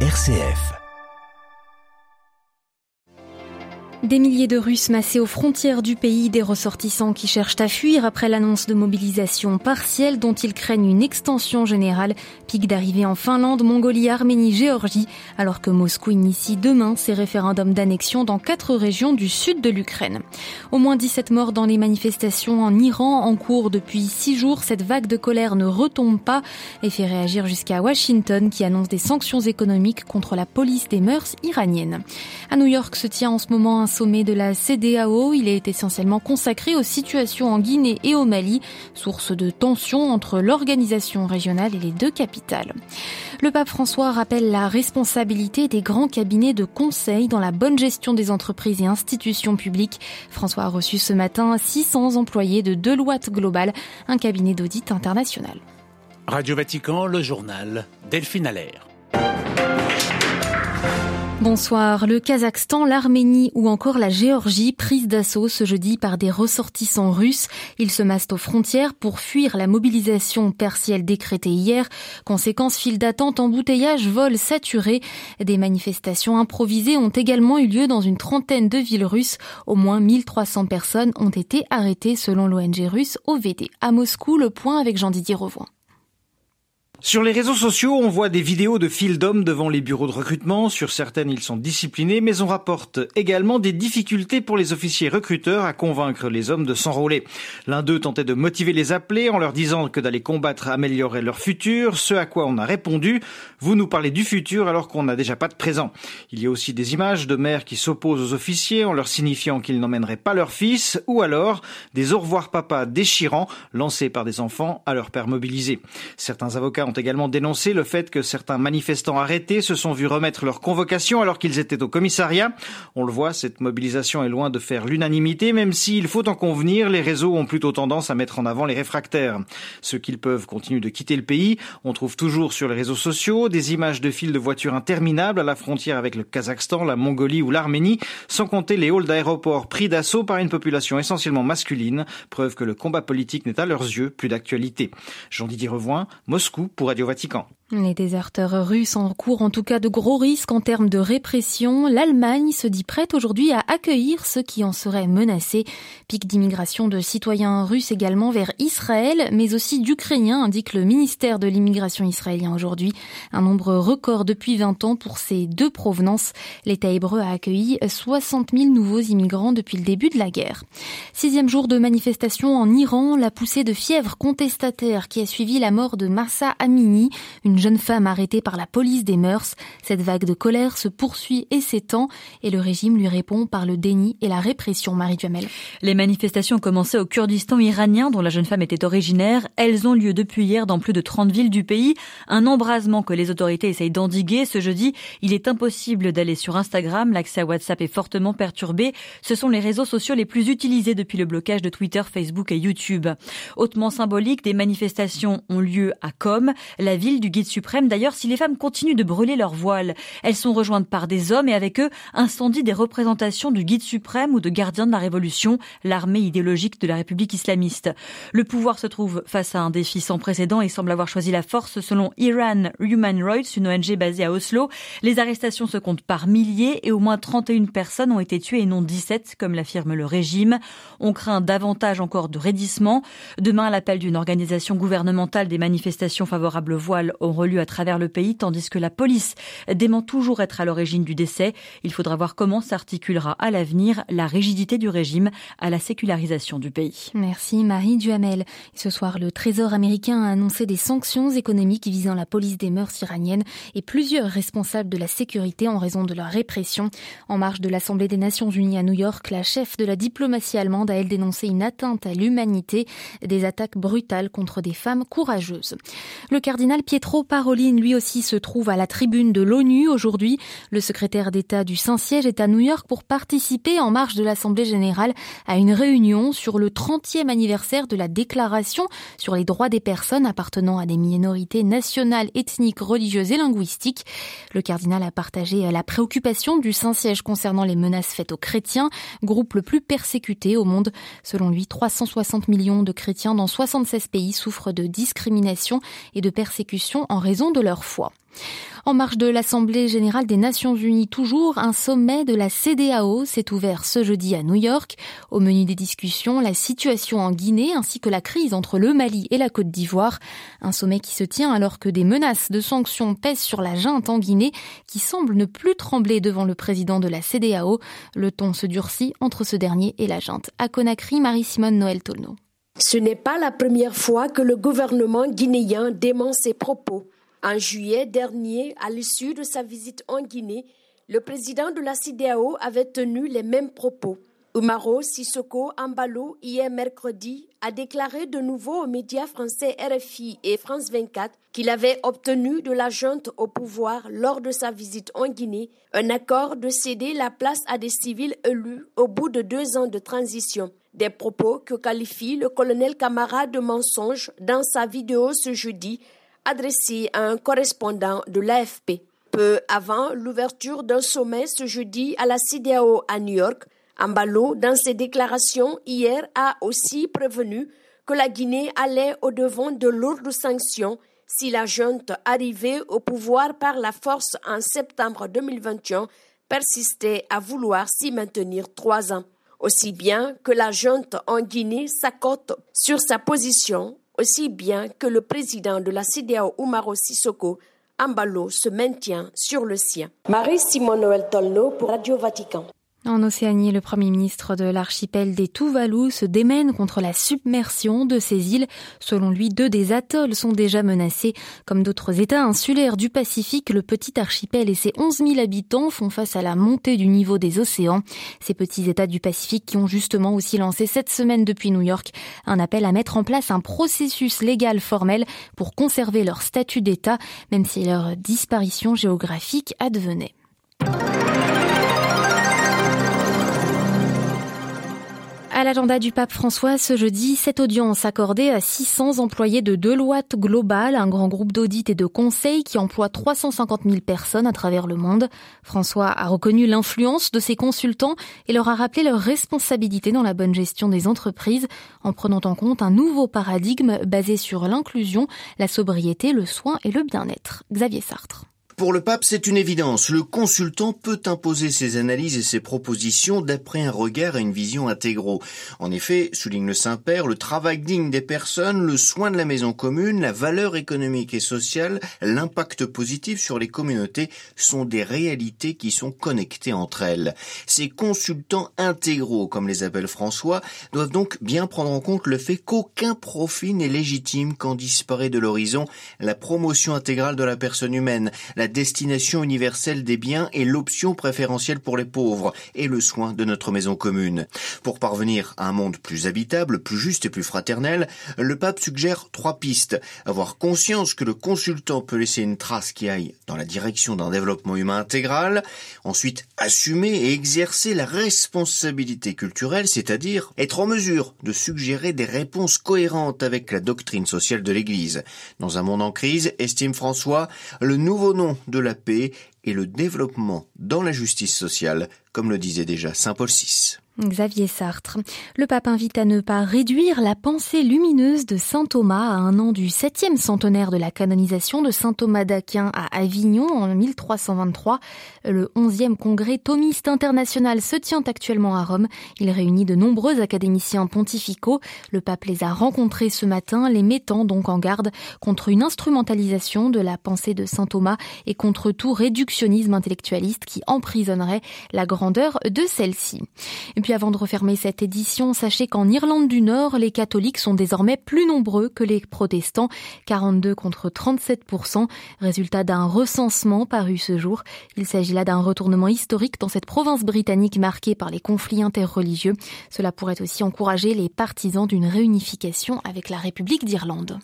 RCF. Des milliers de Russes massés aux frontières du pays, des ressortissants qui cherchent à fuir après l'annonce de mobilisation partielle dont ils craignent une extension générale. Pic d'arrivée en Finlande, Mongolie, Arménie, Géorgie, alors que Moscou initie demain ses référendums d'annexion dans quatre régions du sud de l'Ukraine. Au moins 17 morts dans les manifestations en Iran en cours depuis six jours. Cette vague de colère ne retombe pas et fait réagir jusqu'à Washington qui annonce des sanctions économiques contre la police des mœurs iraniennes. À New York se tient en ce moment un sommet de la CDAO. Il est essentiellement consacré aux situations en Guinée et au Mali, source de tensions entre l'organisation régionale et les deux capitales. Le pape François rappelle la responsabilité des grands cabinets de conseil dans la bonne gestion des entreprises et institutions publiques. François a reçu ce matin 600 employés de Deloitte Global, un cabinet d'audit international. Radio Vatican, le journal Delphine Allaire. Bonsoir. Le Kazakhstan, l'Arménie ou encore la Géorgie prise d'assaut ce jeudi par des ressortissants russes. Ils se massent aux frontières pour fuir la mobilisation partielle décrétée hier. Conséquence, file d'attente, embouteillage, vols saturés. Des manifestations improvisées ont également eu lieu dans une trentaine de villes russes. Au moins 1300 personnes ont été arrêtées selon l'ONG russe OVD. À Moscou, le point avec Jean-Didier. Sur les réseaux sociaux, on voit des vidéos de files d'hommes devant les bureaux de recrutement. Sur certaines, ils sont disciplinés, mais on rapporte également des difficultés pour les officiers recruteurs à convaincre les hommes de s'enrôler. L'un d'eux tentait de motiver les appelés en leur disant que d'aller combattre améliorerait leur futur, ce à quoi on a répondu vous nous parlez du futur alors qu'on n'a déjà pas de présent. Il y a aussi des images de mères qui s'opposent aux officiers en leur signifiant qu'ils n'emmèneraient pas leur fils, ou alors des au revoir papa déchirants lancés par des enfants à leur père mobilisé. Certains avocats ont également dénoncé le fait que certains manifestants arrêtés se sont vus remettre leur convocation alors qu'ils étaient au commissariat. On le voit, cette mobilisation est loin de faire l'unanimité, même s'il faut en convenir, les réseaux ont plutôt tendance à mettre en avant les réfractaires. Ceux qu'ils peuvent continuent de quitter le pays. On trouve toujours sur les réseaux sociaux des images de files de voitures interminables à la frontière avec le Kazakhstan, la Mongolie ou l'Arménie, sans compter les halls d'aéroports pris d'assaut par une population essentiellement masculine, preuve que le combat politique n'est à leurs yeux plus d'actualité. Jean-Didier Revoin, Moscou pour Radio Vatican. Les déserteurs russes encourent en tout cas de gros risques en termes de répression. L'Allemagne se dit prête aujourd'hui à accueillir ceux qui en seraient menacés. Pic d'immigration de citoyens russes également vers Israël, mais aussi d'Ukrainiens, indique le ministère de l'immigration israélien aujourd'hui. Un nombre record depuis 20 ans pour ces deux provenances. L'État hébreu a accueilli 60 000 nouveaux immigrants depuis le début de la guerre. Sixième jour de manifestation en Iran, la poussée de fièvre contestataire qui a suivi la mort de Marsa Amini, une une jeune femme arrêtée par la police des mœurs. Cette vague de colère se poursuit et s'étend et le régime lui répond par le déni et la répression. Marie Duhamel. Les manifestations ont commencé au Kurdistan iranien dont la jeune femme était originaire. Elles ont lieu depuis hier dans plus de 30 villes du pays. Un embrasement que les autorités essayent d'endiguer. Ce jeudi, il est impossible d'aller sur Instagram. L'accès à WhatsApp est fortement perturbé. Ce sont les réseaux sociaux les plus utilisés depuis le blocage de Twitter, Facebook et YouTube. Hautement symbolique, des manifestations ont lieu à Com, la ville du guide suprême. D'ailleurs, si les femmes continuent de brûler leurs voiles, elles sont rejointes par des hommes et avec eux incendient des représentations du guide suprême ou de gardien de la révolution, l'armée idéologique de la République islamiste. Le pouvoir se trouve face à un défi sans précédent et semble avoir choisi la force selon Iran Human Rights, une ONG basée à Oslo. Les arrestations se comptent par milliers et au moins 31 personnes ont été tuées et non 17, comme l'affirme le régime. On craint davantage encore de raidissement. Demain, l'appel d'une organisation gouvernementale des manifestations favorables au voile relus à travers le pays, tandis que la police dément toujours être à l'origine du décès. Il faudra voir comment s'articulera à l'avenir la rigidité du régime à la sécularisation du pays. Merci Marie Duhamel. Ce soir, le Trésor américain a annoncé des sanctions économiques visant la police des mœurs iraniennes et plusieurs responsables de la sécurité en raison de leur répression. En marge de l'Assemblée des Nations Unies à New York, la chef de la diplomatie allemande a elle dénoncé une atteinte à l'humanité, des attaques brutales contre des femmes courageuses. Le cardinal Pietro Paroline, lui aussi, se trouve à la tribune de l'ONU aujourd'hui. Le secrétaire d'État du Saint-Siège est à New York pour participer en marge de l'Assemblée générale à une réunion sur le 30e anniversaire de la déclaration sur les droits des personnes appartenant à des minorités nationales, ethniques, religieuses et linguistiques. Le cardinal a partagé la préoccupation du Saint-Siège concernant les menaces faites aux chrétiens, groupe le plus persécuté au monde. Selon lui, 360 millions de chrétiens dans 76 pays souffrent de discrimination et de persécution en raison de leur foi. En marge de l'Assemblée générale des Nations unies, toujours, un sommet de la CDAO s'est ouvert ce jeudi à New York. Au menu des discussions, la situation en Guinée ainsi que la crise entre le Mali et la Côte d'Ivoire. Un sommet qui se tient alors que des menaces de sanctions pèsent sur la junte en Guinée qui semble ne plus trembler devant le président de la CDAO. Le ton se durcit entre ce dernier et la junte. À Conakry, Marie-Simone Noël Tolno. Ce n'est pas la première fois que le gouvernement guinéen dément ses propos. En juillet dernier, à l'issue de sa visite en Guinée, le président de la CDAO avait tenu les mêmes propos. Umaro Sissoko Ambalo, hier mercredi, a déclaré de nouveau aux médias français RFI et France 24 qu'il avait obtenu de la junte au pouvoir lors de sa visite en Guinée un accord de céder la place à des civils élus au bout de deux ans de transition. Des propos que qualifie le colonel Camara de mensonges dans sa vidéo ce jeudi adressé à un correspondant de l'AFP. Peu avant l'ouverture d'un sommet ce jeudi à la CDAO à New York, Ambalo, dans ses déclarations hier, a aussi prévenu que la Guinée allait au-devant de lourdes sanctions si la junte arrivée au pouvoir par la force en septembre 2021 persistait à vouloir s'y maintenir trois ans. Aussi bien que la junte en Guinée s'accote sur sa position aussi bien que le président de la CDAO, Umaro Sissoko, Ambalo, se maintient sur le sien. Marie-Simone Noël Tolno pour Radio Vatican. En Océanie, le premier ministre de l'archipel des Tuvalu se démène contre la submersion de ces îles. Selon lui, deux des atolls sont déjà menacés. Comme d'autres États insulaires du Pacifique, le petit archipel et ses 11 000 habitants font face à la montée du niveau des océans. Ces petits États du Pacifique qui ont justement aussi lancé cette semaine depuis New York un appel à mettre en place un processus légal formel pour conserver leur statut d'État, même si leur disparition géographique advenait. À l'agenda du pape François, ce jeudi, cette audience accordée à 600 employés de Deloitte Global, un grand groupe d'audit et de conseil qui emploie 350 000 personnes à travers le monde. François a reconnu l'influence de ces consultants et leur a rappelé leur responsabilité dans la bonne gestion des entreprises en prenant en compte un nouveau paradigme basé sur l'inclusion, la sobriété, le soin et le bien-être. Xavier Sartre. Pour le pape, c'est une évidence. Le consultant peut imposer ses analyses et ses propositions d'après un regard et une vision intégraux. En effet, souligne le Saint-Père, le travail digne des personnes, le soin de la maison commune, la valeur économique et sociale, l'impact positif sur les communautés sont des réalités qui sont connectées entre elles. Ces consultants intégraux, comme les appelle François, doivent donc bien prendre en compte le fait qu'aucun profit n'est légitime quand disparaît de l'horizon la promotion intégrale de la personne humaine, destination universelle des biens et l'option préférentielle pour les pauvres et le soin de notre maison commune. Pour parvenir à un monde plus habitable, plus juste et plus fraternel, le pape suggère trois pistes. Avoir conscience que le consultant peut laisser une trace qui aille dans la direction d'un développement humain intégral. Ensuite, assumer et exercer la responsabilité culturelle, c'est-à-dire être en mesure de suggérer des réponses cohérentes avec la doctrine sociale de l'Église. Dans un monde en crise, estime François, le nouveau nom de la paix et le développement dans la justice sociale, comme le disait déjà Saint Paul VI. Xavier Sartre. Le pape invite à ne pas réduire la pensée lumineuse de saint Thomas à un an du septième centenaire de la canonisation de saint Thomas d'Aquin à Avignon en 1323. Le onzième congrès thomiste international se tient actuellement à Rome. Il réunit de nombreux académiciens pontificaux. Le pape les a rencontrés ce matin, les mettant donc en garde contre une instrumentalisation de la pensée de saint Thomas et contre tout réductionnisme intellectualiste qui emprisonnerait la grandeur de celle-ci puis avant de refermer cette édition, sachez qu'en Irlande du Nord, les catholiques sont désormais plus nombreux que les protestants, 42 contre 37%, résultat d'un recensement paru ce jour. Il s'agit là d'un retournement historique dans cette province britannique marquée par les conflits interreligieux. Cela pourrait aussi encourager les partisans d'une réunification avec la République d'Irlande.